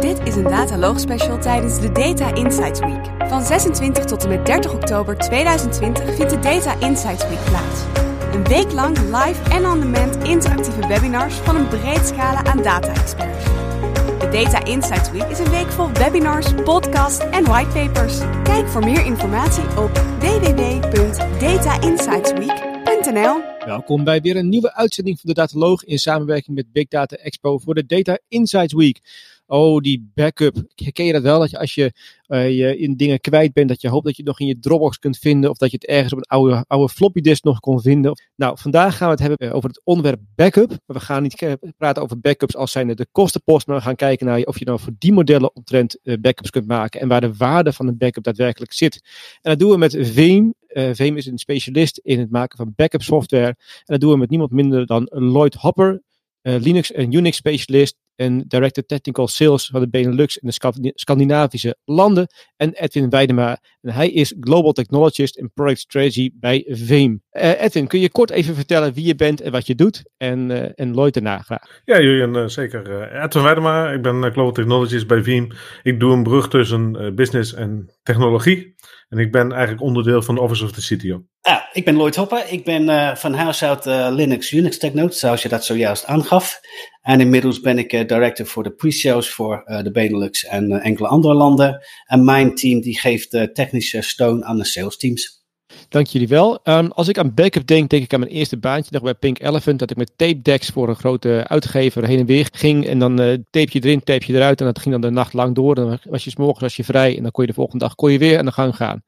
Dit is een Dataloog special tijdens de Data Insights Week. Van 26 tot en met 30 oktober 2020 vindt de Data Insights Week plaats. Een week lang live en on-demand interactieve webinars van een breed scala aan data-experts. De Data Insights Week is een week vol webinars, podcasts en whitepapers. Kijk voor meer informatie op www.datainsightsweek.nl. Welkom bij weer een nieuwe uitzending van de Dataloog in samenwerking met Big Data Expo voor de Data Insights Week. Oh, die backup. Herken je dat wel? Dat je als je uh, je in dingen kwijt bent, dat je hoopt dat je het nog in je Dropbox kunt vinden. Of dat je het ergens op een oude, oude floppy disk nog kon vinden. Nou, vandaag gaan we het hebben over het onderwerp backup. Maar we gaan niet praten over backups als zijnde de kostenpost. Maar we gaan kijken naar of je nou voor die modellen omtrent uh, backups kunt maken. En waar de waarde van een backup daadwerkelijk zit. En dat doen we met Veeam. Uh, Veeam is een specialist in het maken van backup software. En dat doen we met niemand minder dan Lloyd Hopper. Linux en Unix specialist en Director Technical Sales van de Benelux en de Scandinavische landen. En Edwin Weidema. En hij is Global Technologist in Product Strategy bij Veeam. Uh, Edwin, kun je kort even vertellen wie je bent en wat je doet? En, uh, en Lloyd daarna graag. Ja, Julian, uh, zeker. Edwin Weidema, ik ben Global Technologist bij Veeam. Ik doe een brug tussen business en technologie. En ik ben eigenlijk onderdeel van de Office of the CTO. Ja, ik ben Lloyd Hopper. Ik ben uh, van huis uit uh, Linux Unix Technote, zoals je dat zojuist aangaf. En inmiddels ben ik uh, director voor de pre-sales voor de Benelux en enkele andere landen. En mijn team die geeft technische steun aan de sales teams. Dank jullie wel. Um, als ik aan backup denk, denk ik aan mijn eerste baantje nog bij Pink Elephant. Dat ik met tape decks voor een grote uitgever heen en weer ging. En dan uh, tape je erin, tape je eruit. En dat ging dan de nacht lang door. Dan was je s morgens je vrij. En dan kon je de volgende dag kon je weer aan de gang gaan.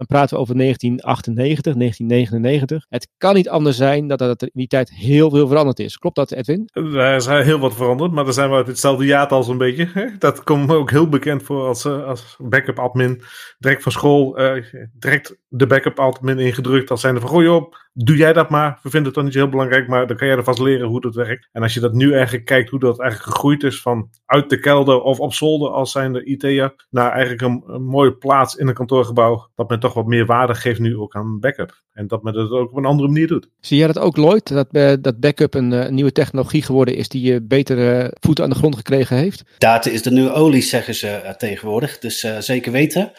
Dan praten we over 1998, 1999. Het kan niet anders zijn dat er in die tijd heel veel veranderd is. Klopt dat, Edwin? Er is heel wat veranderd, maar dan zijn we uit hetzelfde jaartal zo'n beetje. Dat komt me ook heel bekend voor als, als backup admin. Direct van school, uh, direct de backup admin ingedrukt. Als zijn er van, gooi op, doe jij dat maar. We vinden het dan niet heel belangrijk, maar dan kan jij er vast leren hoe dat werkt. En als je dat nu eigenlijk kijkt, hoe dat eigenlijk gegroeid is van uit de kelder of op zolder als zijn de IT'er, naar eigenlijk een, een, mooie plaats in een kantoorgebouw, dat men toch wat meer waarde geeft nu ook aan backup. En dat men het ook op een andere manier doet. Zie jij dat ook, Lloyd? Dat, uh, dat backup een, uh, nieuwe technologie geworden is die je betere uh, voeten aan de grond gekregen heeft? Data is de nieuwe olie, zeggen ze tegenwoordig. Dus zeker weten.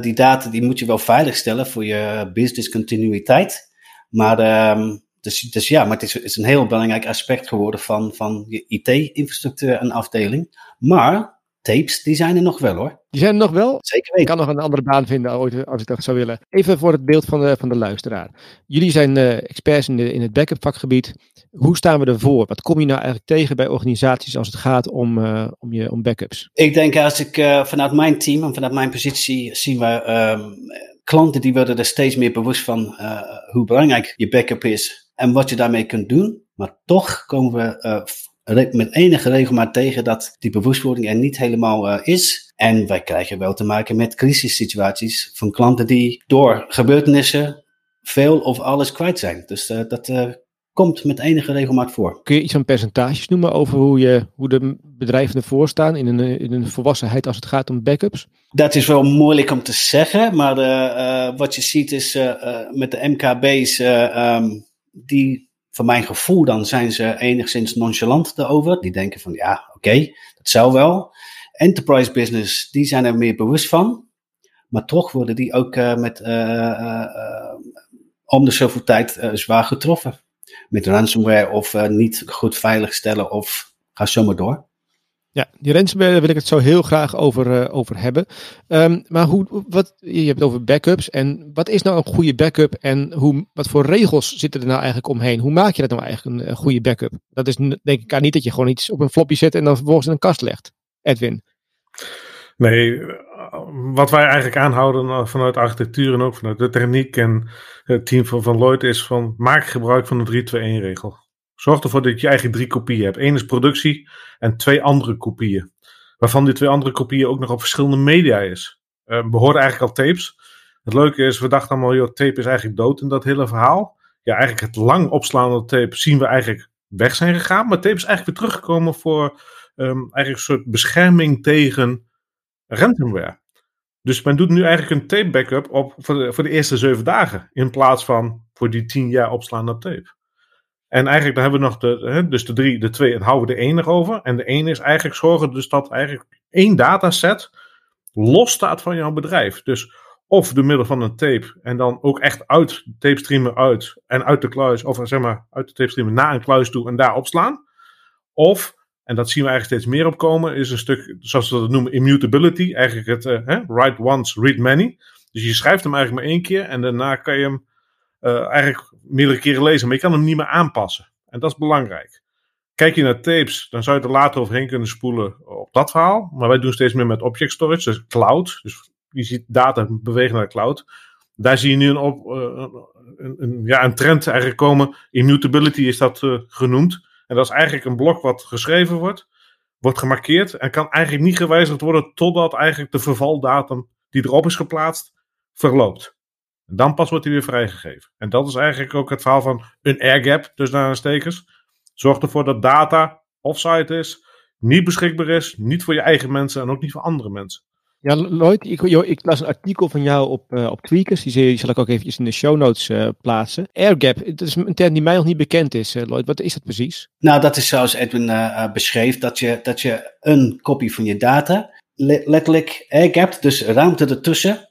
die data die moet je wel veilig stellen voor je business continuïteit. Maar, um, dus, dus ja, maar het is, is, een heel belangrijk aspect geworden van, van je IT-infrastructuur en afdeling. Maar tapes, die zijn er nog wel hoor. Die zijn er nog wel? Zeker weten. Ik kan nog een andere baan vinden ooit, als ik dat zou willen. Even voor het beeld van de, van de luisteraar. Jullie zijn uh, experts in, de, in het backup vakgebied. Hoe staan we ervoor? Wat kom je nou eigenlijk tegen bij organisaties als het gaat om, uh, om, je, om backups? Ik denk als ik uh, vanuit mijn team en vanuit mijn positie zien we um, klanten die worden er steeds meer bewust van hoe belangrijk je backup is en wat je daarmee kunt doen. Maar toch komen we met enige regelmaat tegen dat die bewustwording er niet helemaal uh, is. En wij krijgen wel te maken met crisissituaties van klanten die door gebeurtenissen veel of alles kwijt zijn. Dus dat komt met enige regelmaat voor. Kun je iets van percentages noemen over hoe, je, hoe de bedrijven ervoor staan in een, in een volwassenheid als het gaat om backups? Dat is wel moeilijk om te zeggen, maar wat je ziet is met de MKB's, um, die van mijn gevoel dan zijn ze enigszins nonchalant erover. Die denken van ja, oké, dat zou wel. Enterprise business, die zijn er meer bewust van. Maar toch worden die ook met om de zoveel tijd zwaar getroffen met ransomware of niet goed veiligstellen of ga zomaar door. Ja, die ransomware wil ik het zo heel graag over, uh, over hebben. Um, maar hoe, wat, je hebt het over backups. En wat is nou een goede backup? En hoe, wat voor regels zitten er nou eigenlijk omheen? Hoe maak je dat nou eigenlijk een, een goede backup? Dat is denk ik niet dat je gewoon iets op een floppy zet en dan vervolgens in een kast legt. Edwin. Nee, wat wij eigenlijk aanhouden eh, vanuit architectuur en ook vanuit de techniek en het team van, van Lloyd is van maak gebruik van de 3-2-1 regel. Zorg ervoor dat je eigen drie kopieën hebt. Eén is productie en twee andere kopieën. Waarvan die twee andere kopieën ook nog op verschillende media is. Uh, we hoorden eigenlijk al tapes. Het leuke is, we dachten allemaal, joh, tape is eigenlijk dood in dat hele verhaal. Ja, eigenlijk het lang opslaande tape zien we eigenlijk weg zijn gegaan. Maar tape is eigenlijk weer teruggekomen voor um, eigenlijk een soort bescherming tegen ransomware. Dus men doet nu eigenlijk een tape backup op voor de, voor de eerste zeven dagen. In plaats van voor die tien jaar opslaande tape. En eigenlijk dan hebben we nog de, hè, dus de drie, de twee, en houden we de één over. En de één is eigenlijk zorgen dus dat eigenlijk één dataset los staat van jouw bedrijf. Dus of door middel van een tape en dan ook echt uit de tape streamen uit en uit de kluis, of zeg maar uit de tape streamen naar een kluis toe en daar opslaan. Of, en dat zien we eigenlijk steeds meer opkomen, is een stuk, zoals we dat noemen, immutability. Eigenlijk het uh, write once, read many. Dus je schrijft hem eigenlijk maar één keer en daarna kan je hem eigenlijk meerdere keren lezen, maar je kan hem niet meer aanpassen. En dat is belangrijk. Kijk je naar tapes, dan zou je er later overheen kunnen spoelen op dat verhaal. Maar wij doen steeds meer met object storage, dus cloud. Dus je ziet data bewegen naar de cloud. Daar zie je nu een, op, uh, een, een, ja, een trend eigenlijk komen. Immutability is dat uh, genoemd. En dat is eigenlijk een blok wat geschreven wordt, wordt gemarkeerd en kan eigenlijk niet gewijzigd worden totdat eigenlijk de vervaldatum die erop is geplaatst verloopt. En dan pas wordt hij weer vrijgegeven. En dat is eigenlijk ook het verhaal van een airgap, dus naar stekers. Zorg ervoor dat data offsite is, niet beschikbaar is, niet voor je eigen mensen en ook niet voor andere mensen. Ja, Lloyd, ik, ik, las een artikel van jou op, uh, op Tweakers. Die zal ik ook eventjes in de show notes uh, plaatsen. Airgap, het is een term die mij nog niet bekend is, uh, Lloyd. Wat is dat precies? Nou, dat is zoals Edwin beschreef. Dat je, dat je een kopie van je data, letterlijk airgapt, dus ruimte ertussen.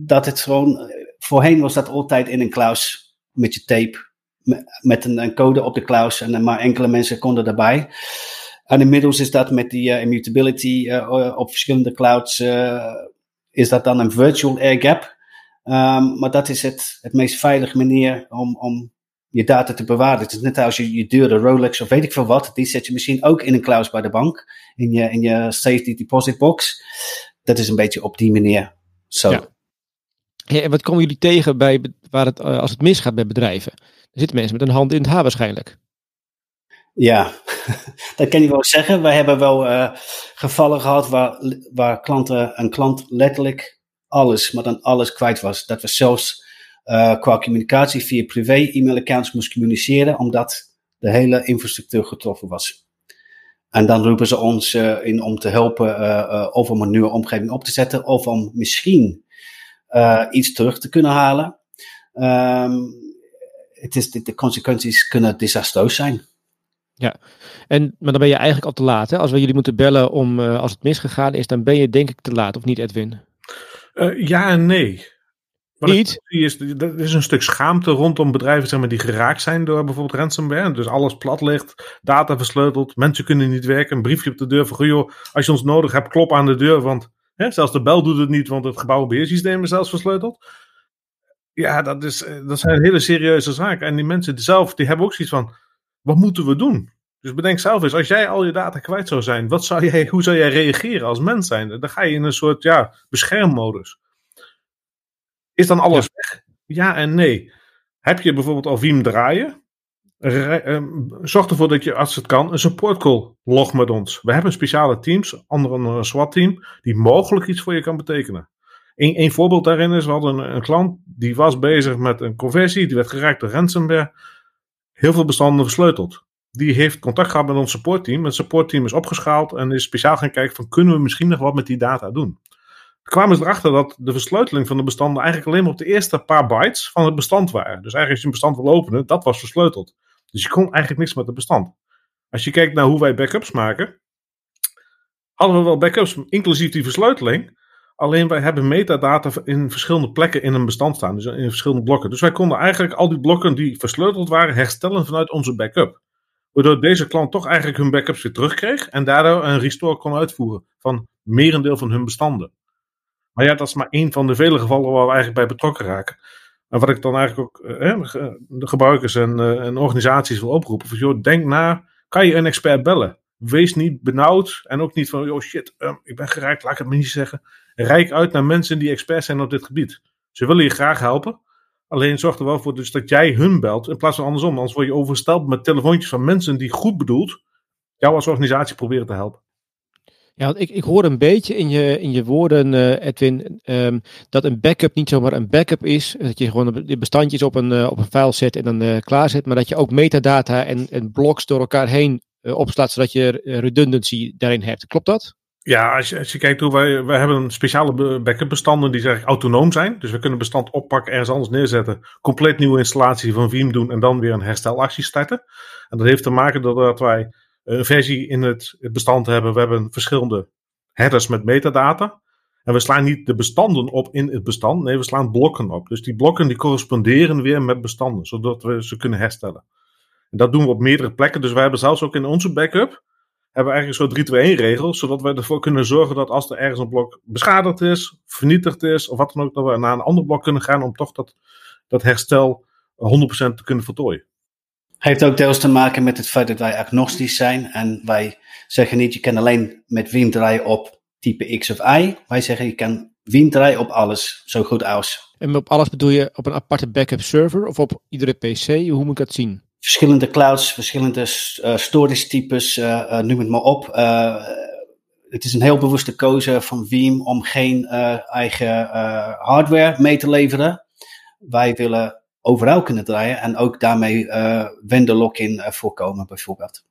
Dat het gewoon, voorheen was dat altijd in een klaus met je tape. Met een, code op de klaus en maar enkele mensen konden daarbij. En inmiddels is dat met die uh, immutability uh, op verschillende clouds, is dat dan een virtual air gap. Um, maar dat is het, het meest veilige manier om, om je data te bewaren. Het is net als je je dure Rolex of weet ik veel wat, die zet je misschien ook in een cloud bij de bank, in je, in je safety deposit box. Dat is een beetje op die manier zo. Ja. En wat komen jullie tegen bij, waar het, als het misgaat bij bedrijven? Er zitten mensen met een hand in het haar waarschijnlijk. Ja, dat kan je wel zeggen. We hebben wel uh, gevallen gehad waar, waar klanten, een klant letterlijk alles, maar dan alles kwijt was. Dat we zelfs uh, qua communicatie via privé e-mailaccounts moesten communiceren, omdat de hele infrastructuur getroffen was. En dan roepen ze ons in om te helpen of om een nieuwe omgeving op te zetten, of om misschien iets terug te kunnen halen. Um, het is, de, de consequenties kunnen desastreus zijn. Ja, en, maar dan ben je eigenlijk al te laat. Hè? Als we jullie moeten bellen om uh, als het misgegaan is, dan ben je denk ik te laat, of niet Edwin? Uh, ja en nee. Wat niet? Is, er is een stuk schaamte rondom bedrijven zeg maar, die geraakt zijn door bijvoorbeeld ransomware. Dus alles plat ligt, data versleuteld, mensen kunnen niet werken, een briefje op de deur van, joh, als je ons nodig hebt, klop aan de deur, want hè, zelfs de bel doet het niet, want het gebouwenbeheersysteem is zelfs versleuteld. Ja, dat, is, eh, dat zijn hele serieuze zaken. En die mensen zelf, die hebben ook zoiets van, wat moeten we doen? Dus bedenk zelf eens, als jij al je data kwijt zou zijn, wat zou jij, hoe zou jij reageren als mens zijn? Dan ga je in een soort ja, beschermmodus. Is dan alles weg? Ja en nee. Heb je bijvoorbeeld al Veeam draaien? Ehm, zorg ervoor dat je, als het kan, een support call log met ons. We hebben speciale teams, onder een SWAT-team, die mogelijk iets voor je kan betekenen. Een, een voorbeeld daarin is, we hadden een, klant die was bezig met een conversie, die werd geraakt door ransomware heel veel bestanden versleuteld. Die heeft contact gehad met ons supportteam. Het supportteam is opgeschaald en is speciaal gaan kijken van kunnen we misschien nog wat met die data doen. Kwamen ze erachter dat de versleuteling van de bestanden eigenlijk alleen maar op de eerste paar bytes van het bestand waren. Dus eigenlijk als je een bestand wil openen, dat was versleuteld. Dus je kon eigenlijk niks met het bestand. Als je kijkt naar hoe wij backups maken, hadden we wel backups inclusief die versleuteling. Alleen wij hebben metadata in verschillende plekken in een bestand staan, dus in verschillende blokken. Dus wij konden eigenlijk al die blokken die versleuteld waren herstellen vanuit onze backup. Waardoor deze klant toch eigenlijk hun backups weer terugkreeg en daardoor een restore kon uitvoeren van merendeel van hun bestanden. Maar ja, dat is maar één van de vele gevallen waar we eigenlijk bij betrokken raken. En wat ik dan eigenlijk ook eh, de gebruikers en, eh, en organisaties wil oproepen: van, joh, denk na, kan je een expert bellen? Wees niet benauwd en ook niet van, joh shit, um, ik ben geraakt, laat ik het maar niet zeggen. Rijk uit naar mensen die experts zijn op dit gebied. Ze willen je graag helpen. Alleen zorg er wel voor dus dat jij hun belt in plaats van andersom. Anders word je oversteld met telefoontjes van mensen die goed bedoeld jou als organisatie proberen te helpen. Ja, ik, ik hoor een beetje in je, in je woorden, uh, Edwin, um, dat een backup niet zomaar een backup is. Dat je gewoon de bestandjes op een, uh, op een file zet en dan uh, klaar zet. Maar dat je ook metadata en, en blocks door elkaar heen opslaat, zodat je redundancy daarin hebt. Klopt dat? Ja, als je, als je kijkt hoe wij, wij hebben speciale backup bestanden die zeg autonoom zijn. Dus we kunnen bestand oppakken, ergens anders neerzetten, compleet nieuwe installatie van Veeam doen en dan weer een herstelactie starten. En dat heeft te maken doordat wij versie in het, het bestand hebben. We hebben verschillende headers met metadata. En we slaan niet de bestanden op in het bestand. Nee, we slaan blokken op. Dus die blokken die corresponderen weer met bestanden. Zodat we ze kunnen herstellen. En dat doen we op meerdere plekken. Dus wij hebben zelfs ook in onze backup hebben we eigenlijk zo'n 3-2-1 regel, zodat we ervoor kunnen zorgen dat als er ergens een blok beschadigd is, vernietigd is, of wat dan ook, dat we naar een ander blok kunnen gaan om toch dat, dat herstel 100% te kunnen voltooien. Heeft ook deels te maken met het feit dat wij agnostisch zijn en wij zeggen niet je kan alleen met Veeam draaien op type X of Y. Wij zeggen je kan Veeam draaien op alles, zo goed als. En op alles bedoel je op een aparte backup server of op iedere PC? Hoe moet ik dat zien? verschillende clouds, verschillende uh, storage types, uh, noem het maar op. het is een heel bewuste keuze van Veeam om geen eigen hardware mee te leveren. Wij willen overal kunnen draaien en ook daarmee vendor lock-in voorkomen bijvoorbeeld.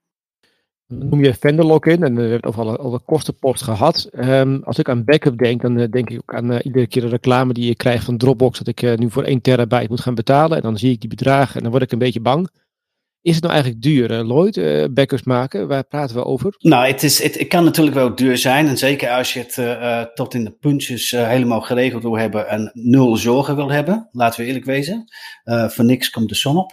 Noem je vendor lock-in en we hebben het over al, al de kostenpost gehad. Um, als ik aan backup denk, dan denk ik ook aan iedere keer de reclame die je krijgt van Dropbox. Dat ik nu voor 1 terabyte moet gaan betalen. En dan zie ik die bedragen en dan word ik een beetje bang. Is het nou eigenlijk duur, uh, Lloyd, uh, backups maken? Waar praten we over? Nou, het, is, het, kan natuurlijk wel duur zijn. En zeker als je het uh, tot in de puntjes helemaal geregeld wil hebben en nul zorgen wil hebben. Laten we eerlijk wezen. voor niks komt de zon op.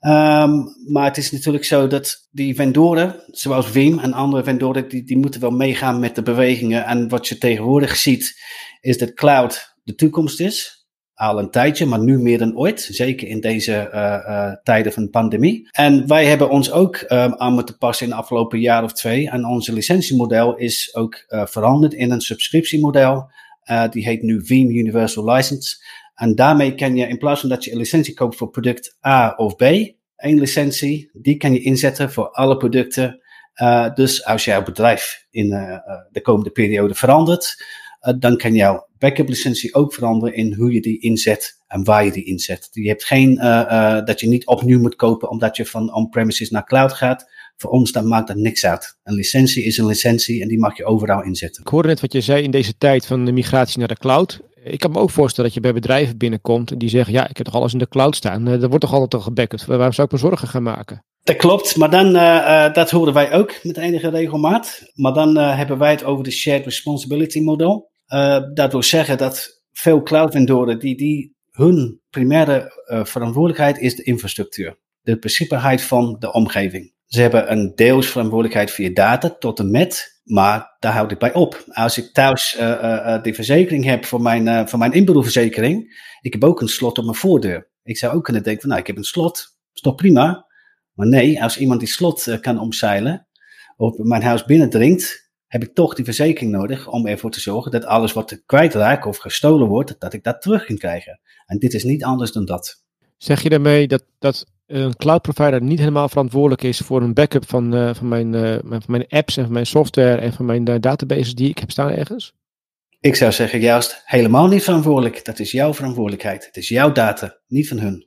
Um, maar het is natuurlijk zo dat die vendoren, zoals Veeam en andere vendoren, die, die moeten wel meegaan met de bewegingen. En wat je tegenwoordig ziet, is dat cloud de toekomst is al een tijdje, maar nu meer dan ooit. Zeker in deze uh, uh, tijden van pandemie. En wij hebben ons ook um, aan moeten passen in de afgelopen jaar of twee. En onze licentiemodel is ook uh, veranderd in een subscriptiemodel. die heet nu Veeam Universal License. En daarmee kan je, in plaats van dat je een licentie koopt voor product A of B, één licentie, die kan je inzetten voor alle producten. dus als jouw bedrijf in de komende periode verandert, dan kan jouw backup licentie ook veranderen in hoe je die inzet en waar je die inzet. Je hebt geen, uh, uh, dat je niet opnieuw moet kopen omdat je van on-premises naar cloud gaat. Voor ons dan maakt dat niks uit. Een licentie is een licentie en die mag je overal inzetten. Ik hoorde net wat je zei in deze tijd van de migratie naar de cloud. Ik kan me ook voorstellen dat je bij bedrijven binnenkomt en die zeggen, ja, ik heb toch alles in de cloud staan. Er wordt toch altijd al gebackupt. Waarom zou ik me zorgen gaan maken? Dat klopt, maar dan, uh, dat horen wij ook met enige regelmaat. Maar dan hebben wij het over de Shared Responsibility model. Uh, dat wil zeggen dat veel cloud vendoren die, die hun primaire uh, verantwoordelijkheid is de infrastructuur. De beschikbaarheid van de omgeving. Ze hebben een deels verantwoordelijkheid je data tot en met, maar daar houd ik bij op. Als ik thuis uh, de verzekering heb voor mijn, voor mijn inboedelverzekering, ik heb ook een slot op mijn voordeur. Ik zou ook kunnen denken van nou, ik heb een slot, is toch prima? Maar nee, als iemand die slot kan omzeilen, of mijn huis binnendringt, heb ik toch die verzekering nodig om ervoor te zorgen dat alles wat kwijtraakt of gestolen wordt, dat ik dat terug kan krijgen. En dit is niet anders dan dat. Zeg je daarmee dat, dat een cloud provider niet helemaal verantwoordelijk is voor een backup van, uh, van, mijn, uh, van mijn apps en van mijn software en van mijn uh, databases die ik heb staan ergens? Ik zou zeggen juist helemaal niet verantwoordelijk. Dat is jouw verantwoordelijkheid. Het is jouw data, niet van hun.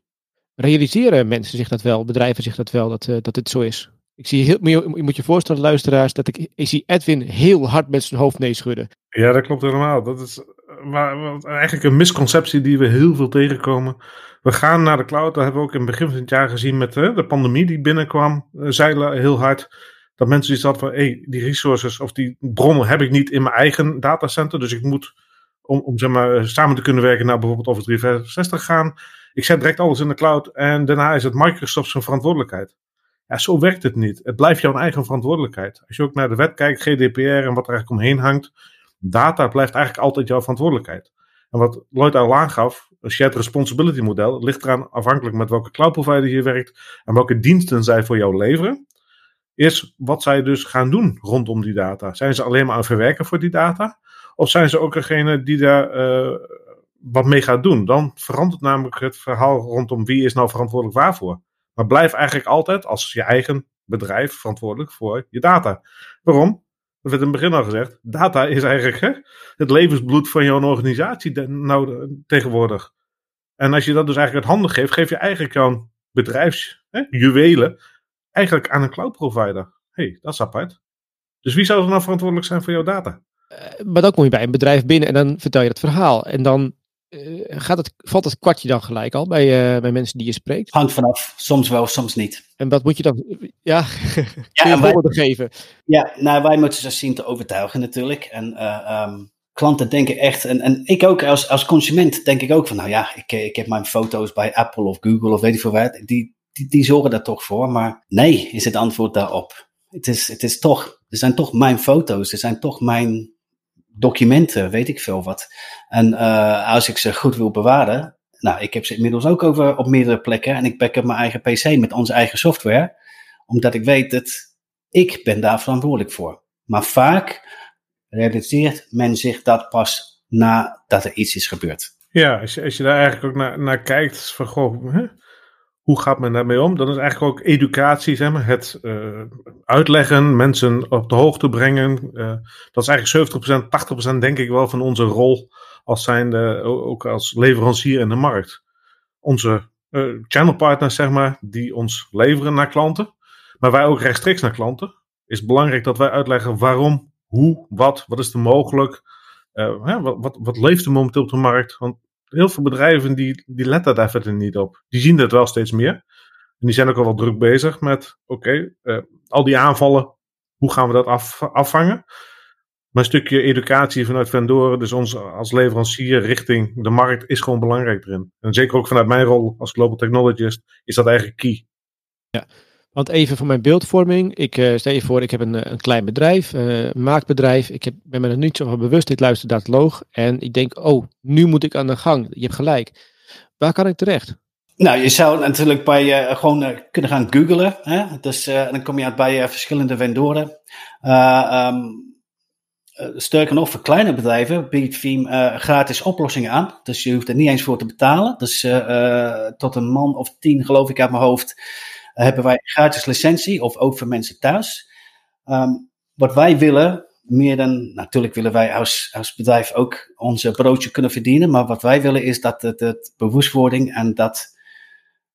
Realiseren mensen zich dat wel, bedrijven zich dat wel, dat, dat dit zo is? Ik zie heel, je moet je voorstellen, luisteraars, dat ik, ik zie Edwin heel hard met zijn hoofd nee schudden. Ja, dat klopt helemaal. Dat is maar, eigenlijk een misconceptie die we heel veel tegenkomen. We gaan naar de cloud. Dat hebben we ook in het begin van het jaar gezien met hè, de pandemie die binnenkwam. Uh, zeilen heel hard. Dat mensen die hadden van, hey, die resources of die bronnen heb ik niet in mijn eigen datacenter. Dus ik moet, om, om zeg maar, samen te kunnen werken naar bijvoorbeeld Office 365 gaan. Ik zet direct alles in de cloud en daarna is het Microsoft zijn verantwoordelijkheid. Ja, zo werkt het niet. Het blijft jouw eigen verantwoordelijkheid. Als je ook naar de wet kijkt, GDPR en wat er eigenlijk omheen hangt, data blijft eigenlijk altijd jouw verantwoordelijkheid. En wat Lloyd al aangaf, een shared responsibility model, ligt eraan afhankelijk met welke cloud provider je werkt en welke diensten zij voor jou leveren, is wat zij dus gaan doen rondom die data. Zijn ze alleen maar aan verwerken voor die data? Of zijn ze ook degene die daar uh, wat mee gaat doen? Dan verandert namelijk het verhaal rondom wie is nou verantwoordelijk waarvoor. Maar blijf eigenlijk altijd als je eigen bedrijf verantwoordelijk voor je data. Waarom? Dat werd in het begin al gezegd. Data is eigenlijk hè, het levensbloed van jouw organisatie nou, tegenwoordig. En als je dat dus eigenlijk het handen geeft, geef je eigenlijk jouw bedrijfsjuwelen eigenlijk aan een cloud provider. hey, dat is apart. Dus wie zou er nou verantwoordelijk zijn voor jouw data? Uh, maar dan kom je bij een bedrijf binnen en dan vertel je het verhaal. En dan gaat het, valt het kwartje dan gelijk al bij, uh, bij mensen die je spreekt? Hangt vanaf. Soms wel, soms niet. En wat moet je dan... Ja, ja voorbeelden geven? Ja, nou, wij moeten ze zien te overtuigen natuurlijk. En uh, um, klanten denken echt... En, en ik ook als, als consument denk ik ook van... Nou ja, ik, ik heb mijn foto's bij Apple of Google of weet ik veel wat. Die, die, die zorgen daar toch voor. Maar nee, is het antwoord daarop. Het is, het is toch... Er zijn toch mijn foto's. Er zijn toch mijn documenten, weet ik veel wat. En uh, als ik ze goed wil bewaren, nou, ik heb ze inmiddels ook over op meerdere plekken en ik backup mijn eigen PC met onze eigen software, omdat ik weet dat ik ben daar verantwoordelijk voor. Maar vaak realiseert men zich dat pas nadat er iets is gebeurd. Ja, als je, als je daar eigenlijk ook naar, naar kijkt, van goh, hè? Hoe gaat men daarmee om? Dan is eigenlijk ook educatie, zeg maar, het uh, uitleggen, mensen op de hoogte brengen. Uh, dat is eigenlijk 70%, 80% denk ik wel van onze rol als zijnde, ook als leverancier in de markt. Onze channelpartners, zeg maar, die ons leveren naar klanten, maar wij ook rechtstreeks naar klanten. Is belangrijk dat wij uitleggen waarom, hoe, wat, wat is er mogelijk, hè, wat, wat, leeft er momenteel op de markt. Heel veel bedrijven die, die letten daar verder niet op. Die zien dat wel steeds meer. En die zijn ook al wel druk bezig met, oké, uh, al die aanvallen, hoe gaan we dat af, afvangen? Maar een stukje educatie vanuit vendoren, dus ons als leverancier richting de markt, is gewoon belangrijk erin. En zeker ook vanuit mijn rol als Global Technologist, is dat eigenlijk key. Ja, want even voor mijn beeldvorming. Ik uh, stel je voor, ik heb een, eh, een klein bedrijf, uh, maakbedrijf. Ik heb, ben me er niet zo van bewust, dit luistert dataloog. En ik denk, oh, nu moet ik aan de gang. Je hebt gelijk. Waar kan ik terecht? Nou, je zou natuurlijk bij uh, gewoon kunnen gaan googlen. Hè? Dus dan kom je uit bij verschillende vendoren. Um, sterker nog, voor kleine bedrijven biedt Veeam gratis oplossingen aan. Dus je hoeft er niet eens voor te betalen. Dus tot een man of tien, geloof ik uit mijn hoofd, hebben wij gratis licentie, of ook voor mensen thuis. Um, wat wij willen, meer dan, natuurlijk willen wij als, als bedrijf ook onze broodje kunnen verdienen, maar wat wij willen is dat het, het bewustwording en dat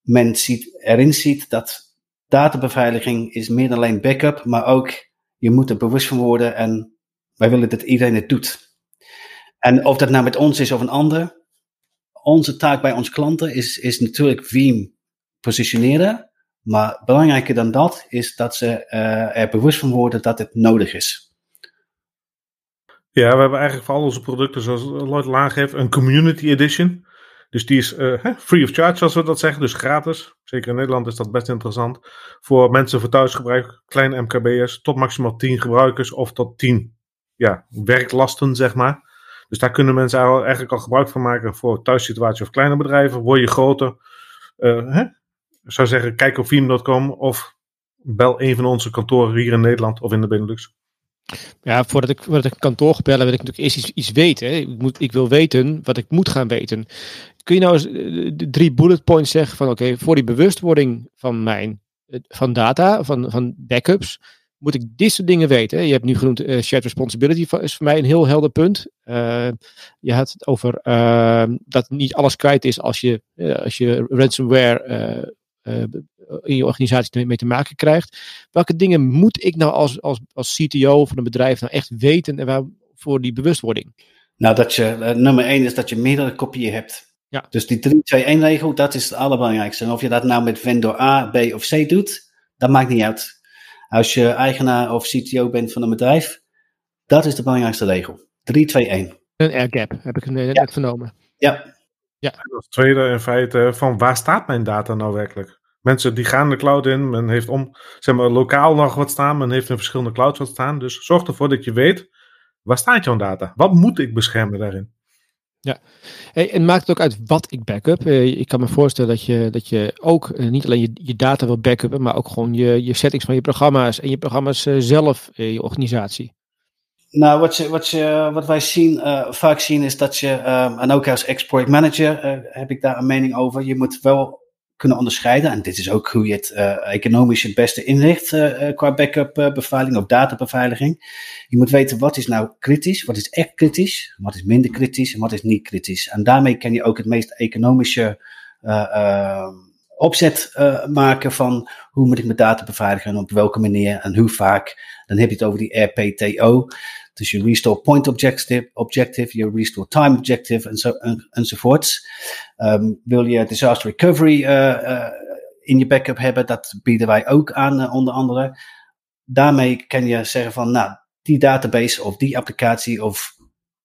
men ziet, erin ziet dat databeveiliging is meer dan alleen backup, maar ook je moet er bewust van worden en wij willen dat iedereen het doet. En of dat nou met ons is of een ander, onze taak bij onze klanten is, is natuurlijk Veeam positioneren, maar belangrijker dan dat is dat ze uh, er bewust van worden dat het nodig is. Ja, we hebben eigenlijk voor al onze producten, zoals Lloyd aangeeft, een community edition. Dus die is uh, free of charge, zoals we dat zeggen, dus gratis. Zeker in Nederland is dat best interessant. Voor mensen voor thuisgebruik, kleine MKB'ers, tot maximaal 10 gebruikers of tot 10 ja, werklasten, zeg maar. Dus daar kunnen mensen eigenlijk al gebruik van maken voor thuissituatie of kleine bedrijven. Word je groter, uh? Zou zeggen, kijk op Veeam.com of bel een van onze kantoren hier in Nederland of in de Benelux. Ja, voordat ik, voordat ik een kantoor ga bellen, wil ik natuurlijk eerst iets, iets weten. Ik, moet, ik wil weten wat ik moet gaan weten. Kun je nou eens uh, drie bullet points zeggen van oké, voor die bewustwording van mijn eh, van data, van, van backups, moet ik dit soort dingen weten. Je hebt nu genoemd uh, shared responsibility, is voor mij een heel helder punt. Je had het over dat niet alles kwijt is als je, als je ransomware in je organisatie mee te maken krijgt. Welke dingen moet ik nou als, als, als CTO van een bedrijf nou echt weten en waar, voor die bewustwording? Nou, dat je, uh, nummer één is dat je meerdere kopieën hebt. Ja. Dus die 3-2-1-regel, dat is het allerbelangrijkste. En of je dat nou met vendor A, B of C doet, dat maakt niet uit. Als je eigenaar of CTO bent van een bedrijf, dat is de belangrijkste regel. 3-2-1. Een air gap, heb ik net ja. vernomen. Ja. Ja. Als tweede in feite van waar staat mijn data nou werkelijk? Mensen die gaan de cloud in, men heeft om, zeg maar, lokaal nog wat staan, men heeft in verschillende clouds wat staan. Dus zorg ervoor dat je weet, waar staat jouw data? Wat moet ik beschermen daarin? Ja, hey, en maakt het ook uit wat ik backup. Uh, ik kan me voorstellen dat je, dat je ook uh, niet alleen je, je data wil backuppen, maar ook gewoon je, je settings van je programma's en je programma's uh, zelf, je organisatie. Nou, wat, je, wat, je, wat wij zien, vaak zien is dat je, um, en ook als export manager heb ik daar een mening over, je moet wel kunnen onderscheiden. En dit is ook hoe je het uh, economisch het beste inricht uh, qua backup uh, beveiliging of databeveiliging. Je moet weten wat is nou kritisch, wat is echt kritisch, wat is minder kritisch en wat is niet kritisch. En daarmee kan je ook het meest economische opzet uh, maken van hoe moet ik mijn data beveiligen en op welke manier en hoe vaak. Dan heb je het over die RPTO. Dus je restore point objective, objective je restore time objective en en, enzovoorts. Um, wil je disaster recovery uh, uh, in je backup hebben, dat bieden wij ook aan, onder andere. Daarmee kan je zeggen van, nou, die database of die applicatie of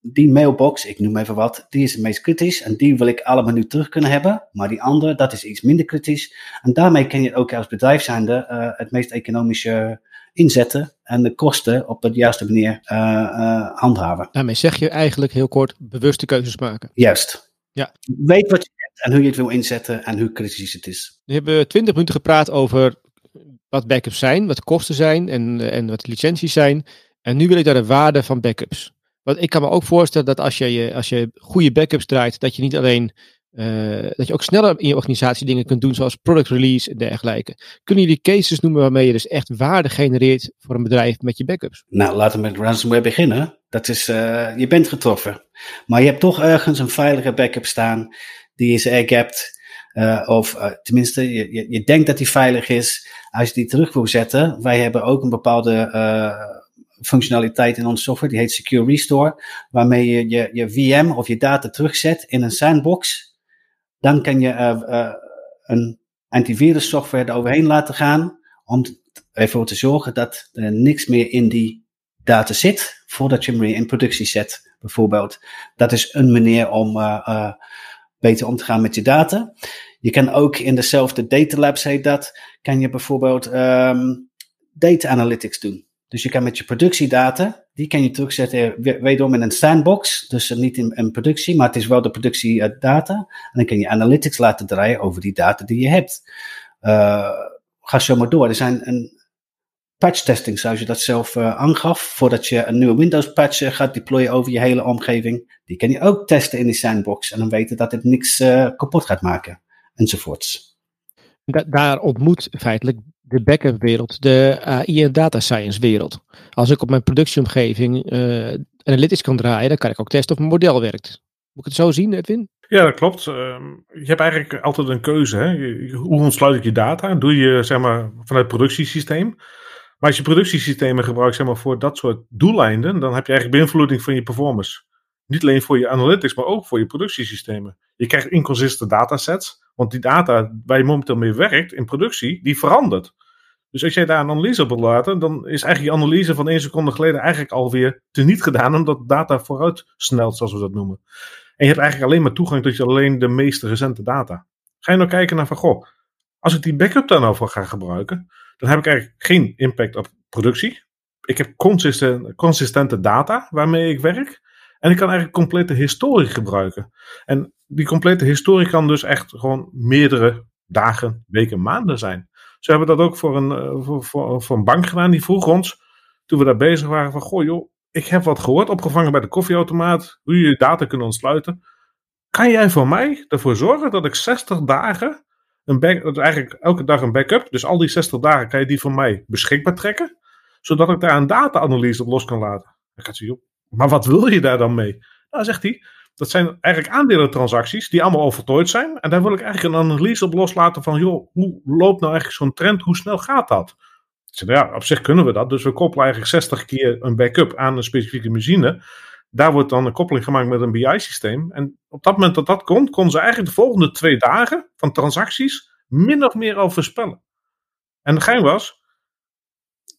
die mailbox, ik noem even wat, die is het meest kritisch. En die wil ik allemaal nu terug kunnen hebben. Maar die andere, dat is iets minder kritisch. En daarmee kan je ook als bedrijf zijnde uh, het meest economische inzetten. En de kosten op de juiste manier uh, uh, handhaven. Daarmee zeg je eigenlijk heel kort bewuste keuzes maken. Juist. Ja. Weet wat je hebt en hoe je het wil inzetten en hoe kritisch het is. We hebben twintig minuten gepraat over wat backups zijn, wat de kosten zijn en, en wat de licenties zijn. En nu wil ik daar de waarde van backups. Want ik kan me ook voorstellen dat als je, als je goede backups draait, dat je niet alleen uh, dat je ook sneller in je organisatie dingen kunt doen, zoals product release en dergelijke. Kunnen jullie cases noemen waarmee je dus echt waarde genereert voor een bedrijf met je backups? Nou, laten we met ransomware beginnen. Dat is, uh, je bent getroffen. Maar je hebt toch ergens een veilige backup staan die is airgapped. Uh, of uh, tenminste, je, je, je, denkt dat die veilig is. Als je die terug wil zetten, wij hebben ook een bepaalde functionaliteit in onze software, die heet Secure Restore, waarmee je je, je VM of je data terugzet in een sandbox. Dan kan je uh, uh, een antivirus software eroverheen laten gaan, om ervoor te zorgen dat er niks meer in die data zit, voordat je hem weer in productie zet, bijvoorbeeld. Dat is een manier om uh, beter om te gaan met je data. Je kan ook in dezelfde data labs, heet dat, kan je bijvoorbeeld um, data analytics doen. Dus je kan met je productiedata, die kan je terugzetten wederom in een sandbox. Dus niet in, in productie, maar het is wel de productiedata. En dan kan je analytics laten draaien over die data die je hebt. Ga zo maar door. Er zijn een patch testing, zoals je dat zelf aangaf. Voordat je een nieuwe Windows patch gaat deployen over je hele omgeving. Die kan je ook testen in die sandbox. En dan weten dat het niks kapot gaat maken. Enzovoorts. Da daar ontmoet feitelijk de backup wereld, de AI en data science wereld. Als ik op mijn productieomgeving uh, analytics kan draaien, dan kan ik ook testen of mijn model werkt. Moet ik het zo zien, Edwin? Ja, dat klopt. Uh, je hebt eigenlijk altijd een keuze. Hè? Hoe ontsluit ik je data? Doe je zeg maar, vanuit het productiesysteem. Maar als je productiesystemen gebruikt zeg maar, voor dat soort doeleinden, dan heb je eigenlijk beïnvloeding van je performance. Niet alleen voor je analytics, maar ook voor je productiesystemen. Je krijgt inconsistent datasets, want die data waar je momenteel mee werkt in productie, die verandert. Dus als jij daar een analyse op laten, dan is eigenlijk je analyse van één seconde geleden eigenlijk alweer teniet gedaan, omdat data vooruit snelt, zoals we dat noemen. En je hebt eigenlijk alleen maar toegang tot je alleen de meest recente data. Ga je nou kijken naar van, goh, als ik die backup daar nou voor ga gebruiken, dan heb ik eigenlijk geen impact op productie. Ik heb consistent, consistente data waarmee ik werk. En ik kan eigenlijk complete historie gebruiken. En die complete historie kan dus echt gewoon meerdere dagen, weken, maanden zijn. Ze hebben dat ook voor een, eh, voor, een bank gedaan. Die vroeg ons, toen we daar bezig waren, van goh joh, ik heb wat gehoord, opgevangen bij de koffieautomaat, hoe je data kunt ontsluiten. Kan jij voor mij ervoor zorgen dat ik 60 dagen, een back, eigenlijk elke dag een backup, dus al die 60 dagen kan je die voor mij beschikbaar trekken, zodat ik daar een data-analyse op los kan laten. Ik had joh, maar wat wil je daar dan mee? Nou, zegt hij, dat zijn eigenlijk aandelentransacties die allemaal al zijn. En daar wil ik eigenlijk een analyse op loslaten van, joh, hoe loopt nou eigenlijk zo'n trend? Hoe snel gaat dat? Ik zei, ja, op zich kunnen we dat. Dus we koppelen eigenlijk 60 keer een backup aan een specifieke machine. Daar wordt dan een koppeling gemaakt met een BI-systeem. En op dat moment dat dat komt, kon ze eigenlijk de volgende twee dagen van transacties min of meer al voorspellen. En de gein was,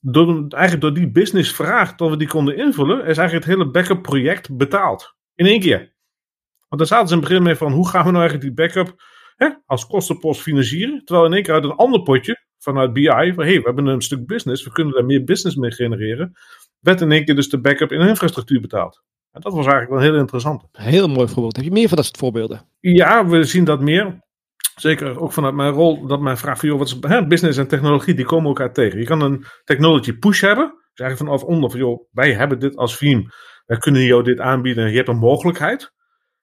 door, eigenlijk door die businessvraag dat we die konden invullen, is eigenlijk het hele backup project betaald. In één keer. Want daar zaten ze in het begin mee van hoe gaan we nou eigenlijk die backup hè, als kostenpost financieren. Terwijl in één keer uit een ander potje vanuit BI, van hey, we hebben een stuk business, we kunnen daar meer business mee genereren, werd in één keer dus de backup in infrastructuur betaald. En dat was eigenlijk wel heel interessant. Heel mooi voorbeeld. Heb je meer van dat soort voorbeelden? Ja, we zien dat meer. Zeker ook vanuit mijn rol, dat mijn vraag van, joh, wat is hè, business en technologie, die komen elkaar tegen. Je kan een technology push hebben, dus eigenlijk vanaf onder van, joh, wij hebben dit als team, wij kunnen jou dit aanbieden, je hebt een mogelijkheid.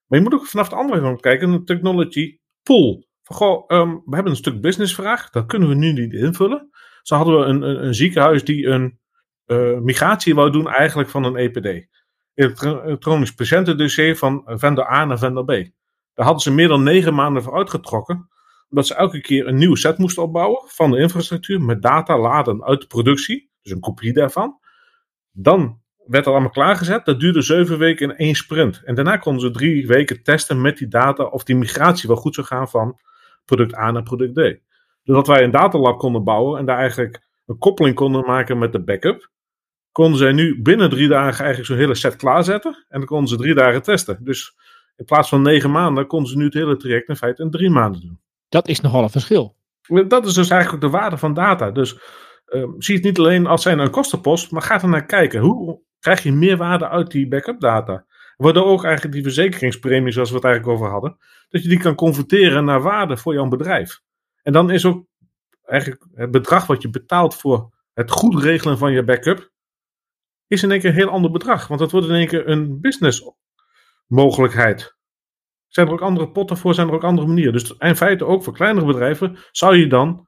Maar je moet ook vanaf de andere kant kijken, een technology pool. Van, goh, um, we hebben een stuk businessvraag, dat kunnen we nu niet invullen. Zo hadden we een, een, een ziekenhuis die een uh, migratie wou doen eigenlijk van een EPD. Elektronisch patiëntendossier van vendor A naar vendor B. Daar hadden ze meer dan negen maanden voor uitgetrokken Omdat ze elke keer een nieuwe set moesten opbouwen van de infrastructuur met data laden uit de productie. Dus een kopie daarvan. Dan werd dat allemaal klaargezet. Dat duurde zeven weken in één sprint. En daarna konden ze drie weken testen met die data of die migratie wel goed zou gaan van product A naar product D. Doordat wij een datalab konden bouwen en daar eigenlijk een koppeling konden maken met de backup, konden zij nu binnen drie dagen eigenlijk zo'n hele set klaarzetten. En dan konden ze drie dagen testen. Dus in plaats van negen maanden konden ze nu het hele traject in feite in drie maanden doen. Dat is nogal een verschil. Dat is dus eigenlijk de waarde van data. Dus uh, zie het niet alleen als zijn een kostenpost, maar ga er naar kijken. Hoe krijg je meer waarde uit die backup data? Waardoor ook eigenlijk die verzekeringspremie, zoals we het eigenlijk over hadden, dat je die kan converteren naar waarde voor jouw bedrijf. En dan is ook eigenlijk het bedrag wat je betaalt voor het goed regelen van je backup, is in één keer een heel ander bedrag. Want dat wordt in één keer een business mogelijkheid. Zijn er ook andere potten voor, zijn er ook andere manieren. Dus in feite ook voor kleinere bedrijven zou je dan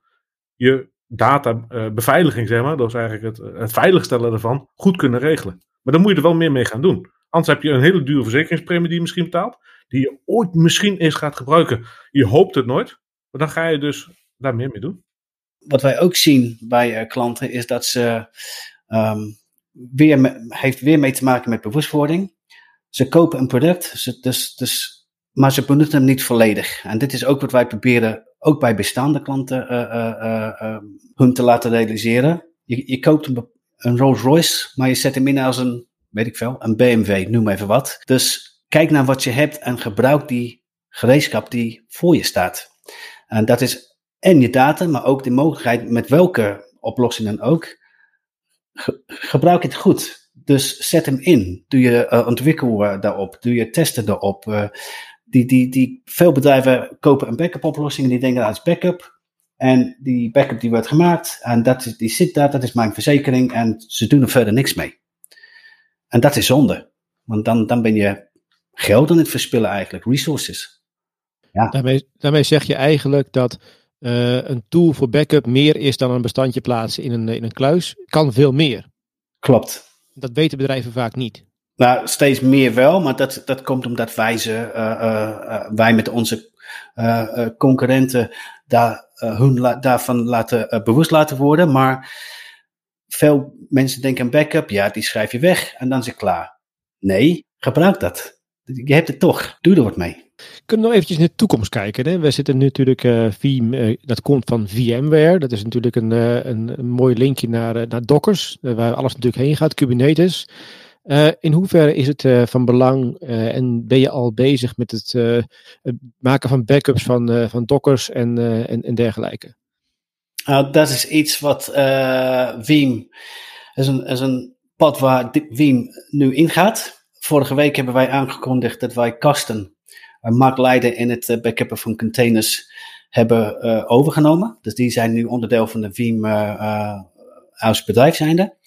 je data uh, beveiliging, zeg maar, dat is eigenlijk het, het veiligstellen ervan, goed kunnen regelen. Maar dan moet je er wel meer mee gaan doen. Anders heb je een hele dure verzekeringspremie die je misschien betaalt, die je ooit misschien eens gaat gebruiken. Je hoopt het nooit, maar dan ga je dus daar meer mee doen. Wat wij ook zien bij uh, klanten is dat ze um, weer heeft weer mee te maken met bewustwording. Ze kopen een product, ze, dus, dus, maar ze benutten hem niet volledig. En dit is ook wat wij proberen ook bij bestaande klanten uh, uh, uh, hun te laten realiseren. Je, je koopt een, Rolls Royce, maar je zet hem in als een, weet ik veel, een BMW, noem even wat. Dus kijk naar wat je hebt en gebruik die gereedschap die voor je staat. En dat is en je data, maar ook de mogelijkheid met welke oplossing dan ook. Ge gebruik het goed. Dus zet hem in. Doe je uh, ontwikkel daarop. Doe je testen daarop. Die, die, die, veel bedrijven kopen een backup oplossing en die denken dat is backup. En die backup die wordt gemaakt en dat is, die zit daar, dat is mijn verzekering en ze doen er verder niks mee. En dat is zonde. Want dan, dan ben je geld aan het verspillen eigenlijk, resources. Ja. Daarmee, daarmee zeg je eigenlijk dat uh, een tool voor backup meer is dan een bestandje plaatsen in een, in een kluis. Kan veel meer. Klopt. Dat weten bedrijven vaak niet. Nou, steeds meer wel, maar dat, dat komt omdat wij, ze, uh, uh, wij met onze concurrenten daar, hun daarvan laten, bewust laten worden. Maar veel mensen denken een backup, ja, die schrijf je weg en dan is het klaar. Nee, gebruik dat. Je hebt het toch. Doe er wat mee. Kunnen we nog eventjes naar de toekomst kijken? Hè? We zitten natuurlijk, uh, VM, dat komt van VMware. Dat is natuurlijk een, een, een, mooi linkje naar, naar Dockers, waar alles natuurlijk heen gaat, Kubernetes. In hoeverre is het van belang en ben je al bezig met het, maken van backups van, van Dockers en, en, en dergelijke? Nou, dat is iets wat Veeam, is een, is een pad waar Veeam nu ingaat. Vorige week hebben wij aangekondigd dat wij kasten marktleider in het eh, backuppen van containers hebben overgenomen. Dus die zijn nu onderdeel van de Veeam uh, als bedrijf zijnde.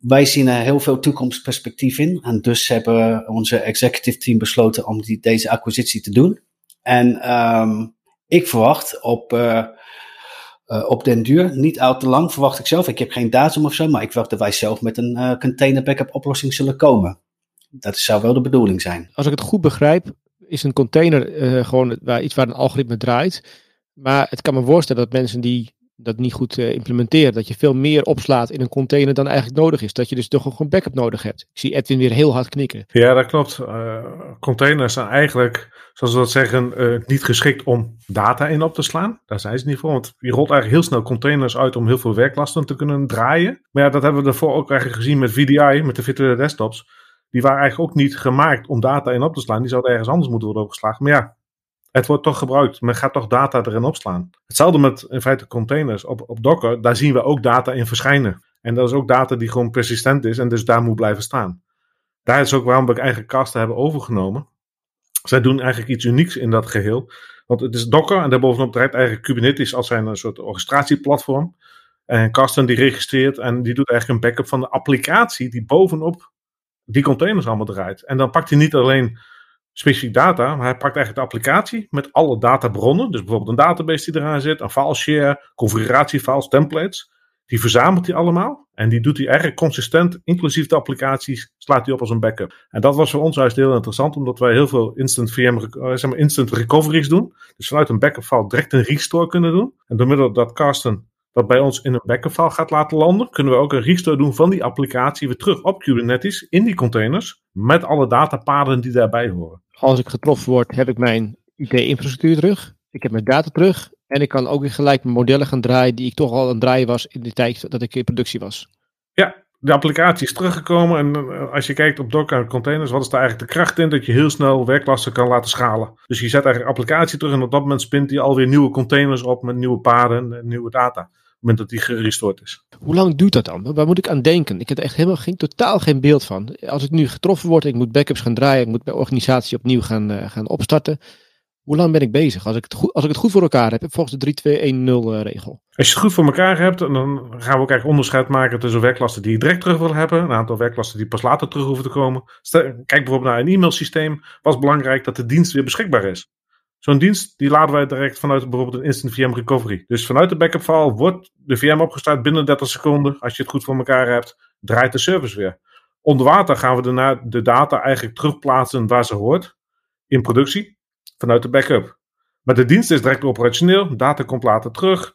Wij zien er heel veel toekomstperspectief in. En dus hebben onze executive team besloten om die, deze acquisitie te doen. En um, ik verwacht op, uh, uh, op den duur, niet al te lang, verwacht ik zelf. Ik heb geen datum of zo, maar ik verwacht dat wij zelf met een uh, container backup oplossing zullen komen. Dat zou wel de bedoeling zijn. Als ik het goed begrijp, is een container gewoon iets waar een algoritme draait. Maar het kan me voorstellen dat mensen die dat niet goed uh, implementeren, dat je veel meer opslaat in een container dan eigenlijk nodig is. Dat je dus toch gewoon backup nodig hebt. Ik zie Edwin weer heel hard knikken. Ja, dat klopt. Uh, containers zijn eigenlijk, zoals we dat zeggen, niet geschikt om data in op te slaan. Daar zijn ze niet voor. Want je rolt eigenlijk heel snel containers uit om heel veel werklasten te kunnen draaien. Maar ja, dat hebben we daarvoor ook eigenlijk gezien met VDI, met de virtuele desktops die waren eigenlijk ook niet gemaakt om data in op te slaan. Die zouden ergens anders moeten worden opgeslagen. Maar ja, het wordt toch gebruikt. Men gaat toch data erin opslaan. Hetzelfde met in feite containers op, op Docker. Daar zien we ook data in verschijnen. En dat is ook data die gewoon persistent is en dus daar moet blijven staan. Daar is ook waarom we eigenlijk kasten hebben overgenomen. Zij doen eigenlijk iets unieks in dat geheel. Want het is Docker en daarbovenop draait eigenlijk Kubernetes als zijn een soort orchestratieplatform. En Kasten die registreert en die doet eigenlijk een backup van de applicatie die bovenop die containers allemaal draait. En dan pakt hij niet alleen specifiek data, maar hij pakt eigenlijk de applicatie met alle databronnen. Dus bijvoorbeeld een database die eraan zit, een file share, configuratiefiles, templates. Die verzamelt hij allemaal en die doet hij eigenlijk consistent, inclusief de applicaties, slaat hij op als een backup. En dat was voor ons juist heel interessant, omdat wij heel veel instant VM, eh, zeg maar instant recoveries doen. Dus vanuit een backup file direct een restore kunnen doen. En door middel dat Carsten dat bij ons in een backup file gaat laten landen, kunnen we ook een restore doen van die applicatie weer terug op Kubernetes in die containers met alle datapaden die daarbij horen. Als ik getroffen word, heb ik mijn IT-infrastructuur terug. Ik heb mijn data terug. En ik kan ook weer gelijk mijn modellen gaan draaien die ik toch al aan het draaien was in de tijd dat ik in productie was. Ja, de applicatie is teruggekomen. En eh, als je kijkt op Docker containers, wat is daar eigenlijk de kracht in? Dat je heel snel werklasten kan laten schalen. Dus je zet eigenlijk applicatie terug en op dat moment spint hij alweer nieuwe containers op met nieuwe paden en nieuwe data. Op het moment dat die gerestored is. Hoe lang duurt dat dan? Waar moet ik aan denken? Ik heb echt helemaal geen, totaal geen beeld van. Als ik nu getroffen word, ik moet backups gaan draaien, ik moet mijn organisatie opnieuw gaan, uh, gaan opstarten. Hoe lang ben ik bezig? Als ik het goed, als ik het goed voor elkaar heb, volgens de 3-2-1-0 regel. Als je het goed voor elkaar hebt, dan gaan we ook eigenlijk onderscheid maken tussen werklasten die je direct terug wil hebben. Een aantal werklasten die pas later terug hoeven te komen. Kijk bijvoorbeeld naar een e-mailsysteem. Was belangrijk dat de dienst weer beschikbaar is. Zo'n dienst die laden wij direct vanuit bijvoorbeeld een instant VM recovery. Dus vanuit de backup file wordt de VM opgestart binnen 30 seconden. Als je het goed voor elkaar hebt, draait de service weer. Onder water gaan we daarna de data eigenlijk terugplaatsen waar ze hoort. In productie vanuit de backup. Maar de dienst is direct operationeel, data komt later terug.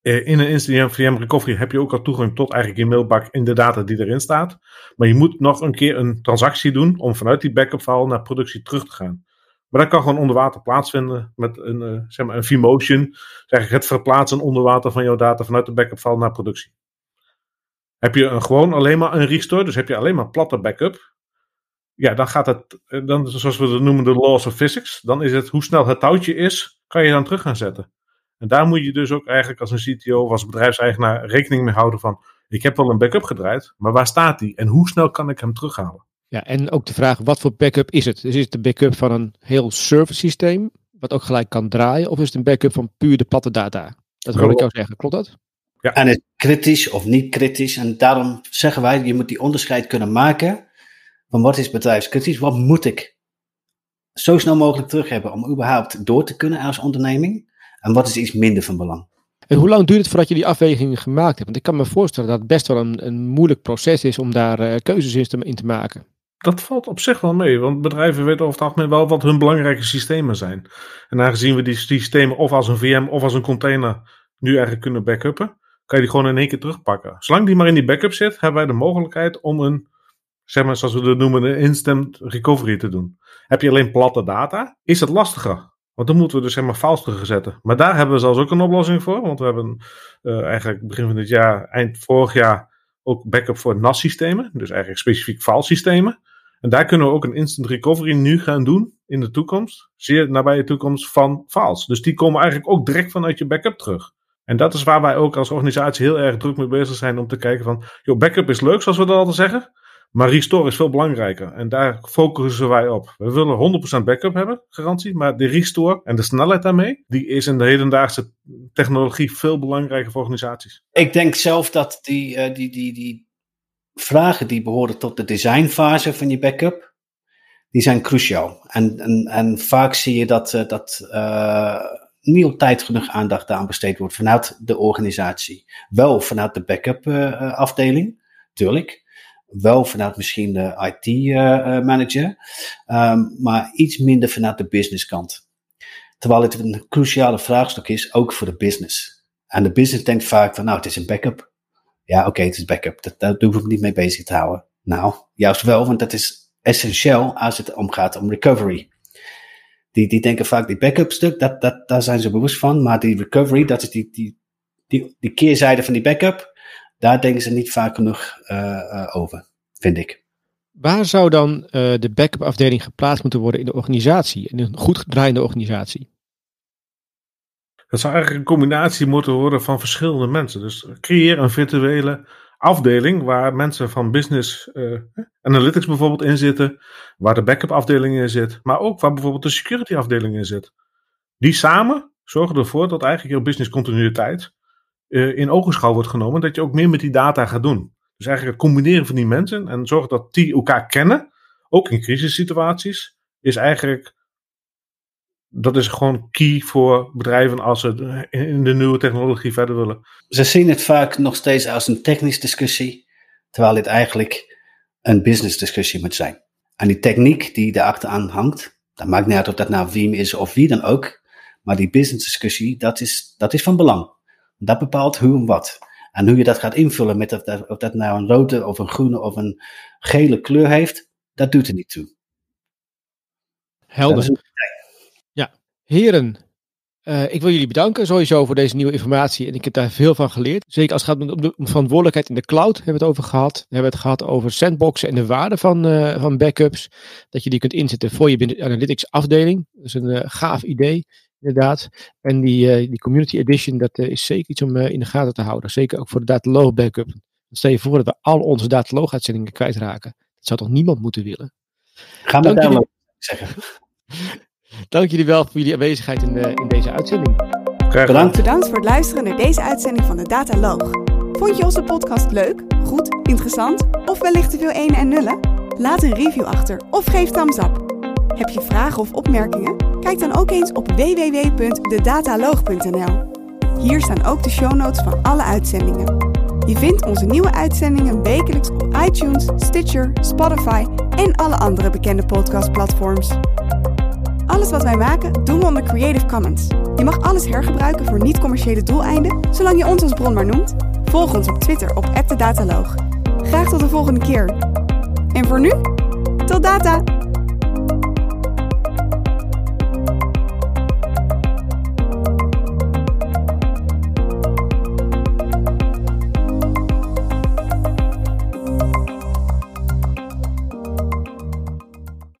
Eh, in een Instant VM Recovery heb je ook al toegang tot eigenlijk je mailbak in de data die erin staat. Maar je moet nog een keer een transactie doen om vanuit die backup file naar productie terug te gaan. Maar dat kan gewoon onder water plaatsvinden met een, uh, zeg maar een vMotion. Zeg het verplaatsen onder water van jouw data vanuit de backup file naar productie. Heb je een, gewoon alleen maar een restore, dus heb je alleen maar platte backup, ja, dan gaat het, eh, dan, zoals we het noemen, de laws of physics. Dan is het hoe snel het touwtje is, kan je dan terug gaan zetten. En daar moet je dus ook eigenlijk als een CTO of als bedrijfseigenaar rekening mee houden van, ik heb wel een backup gedraaid, maar waar staat die? En hoe snel kan ik hem terughalen? Ja, en ook de vraag, wat voor backup is het? Dus is het de backup van een heel service systeem, wat ook gelijk kan draaien, of is het een backup van puur de platte data? Dat wil ik jou zeggen, klopt dat? Ja. En het kritisch of niet kritisch. En daarom zeggen wij, je moet die onderscheid kunnen maken van wat is bedrijfskritisch, wat moet ik zo snel mogelijk terug hebben om überhaupt door te kunnen als onderneming en wat is iets minder van belang. En hoe lang duurt het voordat je die afwegingen gemaakt hebt? Want ik kan me voorstellen dat het best wel een, een moeilijk proces is om daar uh, keuzes in te maken. Dat valt op zich wel mee, want bedrijven weten over het algemeen wel wat hun belangrijke systemen zijn. En aangezien we die systemen of als een VM of als een container nu eigenlijk kunnen backuppen, kan je die gewoon in één keer terugpakken. Zolang die maar in die backup zit, hebben wij de mogelijkheid om een zeg maar zoals we dat noemen, een instant recovery te doen. Heb je alleen platte data, is het lastiger. Want dan moeten we dus zeg maar files terugzetten. Maar daar hebben we zelfs ook een oplossing voor. Want we hebben uh, eigenlijk begin van dit jaar, eind vorig jaar, ook backup voor NAS-systemen. Dus eigenlijk specifiek filesystemen. En daar kunnen we ook een instant recovery nu gaan doen in de toekomst. Zeer nabije toekomst van files. Dus die komen eigenlijk ook direct vanuit je backup terug. En dat is waar wij ook als organisatie heel erg druk mee bezig zijn om te kijken van, joh, backup is leuk, zoals we dat altijd zeggen. Maar restore is veel belangrijker. En daar focussen wij op. We willen 100% backup hebben, garantie. Maar de restore en de snelheid daarmee, die is in de hedendaagse technologie veel belangrijker voor organisaties. Ik denk zelf dat die, uh, die, die, die vragen die behoren tot de designfase van je backup, die zijn cruciaal. En, en, vaak zie je dat, uh, dat uh, niet op tijd genoeg aandacht aan besteed wordt vanuit de organisatie. Wel vanuit de backup afdeling, tuurlijk wel vanuit misschien de IT-manager, uh, um, maar iets minder vanuit de businesskant. Terwijl het een cruciale vraagstuk is, ook voor de business. En de business denkt vaak van, nou, het is een backup. Ja, oké, het is backup. Dat, daar hoef ik niet mee bezig te houden. Nou, juist wel, want dat is essentieel als het omgaat om recovery. Die, die denken vaak, die backup stuk, dat, dat, daar zijn ze bewust van. Maar die recovery, dat is die, die, die, die keerzijde van die backup daar denken ze niet vaak genoeg uh, over, vind ik. Waar zou dan uh, de backup afdeling geplaatst moeten worden in de organisatie, in een goed gedraaide organisatie? Dat zou eigenlijk een combinatie moeten worden van verschillende mensen. Dus creëer een virtuele afdeling waar mensen van business uh, analytics bijvoorbeeld in zitten, waar de backup afdeling in zit, maar ook waar bijvoorbeeld de security afdeling in zit. Die samen zorgen ervoor dat eigenlijk jouw business continuïteit uh, in ogenschouw wordt genomen, dat je ook meer met die data gaat doen. Dus eigenlijk het combineren van die mensen en zorgen dat die elkaar kennen, ook in crisissituaties, is eigenlijk dat is gewoon key voor bedrijven als ze in de nieuwe technologie verder willen. Ze zien het vaak nog steeds als een technische discussie, terwijl dit eigenlijk een business discussie moet zijn. En die techniek die erachteraan hangt, dat maakt niet uit of dat nou Veeam is of wie dan ook, maar die business discussie, dat is, dat is van belang. Dat bepaalt hoe en wat. En hoe je dat gaat invullen met of dat, of dat nou een rode of een groene of een gele kleur heeft, dat doet er niet toe. Helder. Ja, heren, uh, ik wil jullie bedanken sowieso voor deze nieuwe informatie en ik heb daar veel van geleerd. Zeker als het gaat om de verantwoordelijkheid in de cloud, hebben we het over gehad. We hebben het gehad over sandboxen en de waarde van, uh, van backups. Dat je die kunt inzetten voor je binnen analytics afdeling. Dat is een uh, gaaf idee, inderdaad. En die, die community edition, dat is zeker iets om in de gaten te houden. Zeker ook voor de dataloog backup. Stel je voor dat we al onze dataloog uitzendingen kwijtraken. Dat zou toch niemand moeten willen? Gaan we daar zeggen. Dank jullie wel voor jullie aanwezigheid in, de, in deze uitzending. Bedankt. Bedankt voor het luisteren naar deze uitzending van de Dataloog. Vond je onze podcast leuk, goed, interessant of wellicht te veel ene en nullen? Laat een review achter of geef thumbs up. Heb je vragen of opmerkingen? Kijk dan ook eens op www.dedataloog.nl. Hier staan ook de show notes van alle uitzendingen. Je vindt onze nieuwe uitzendingen wekelijks op iTunes, Stitcher, Spotify en alle andere bekende podcastplatforms. Alles wat wij maken doen we onder Creative Commons. Je mag alles hergebruiken voor niet-commerciële doeleinden, zolang je ons als bron maar noemt. Volg ons op Twitter op @dataloog. Graag tot de volgende keer. En voor nu, tot data!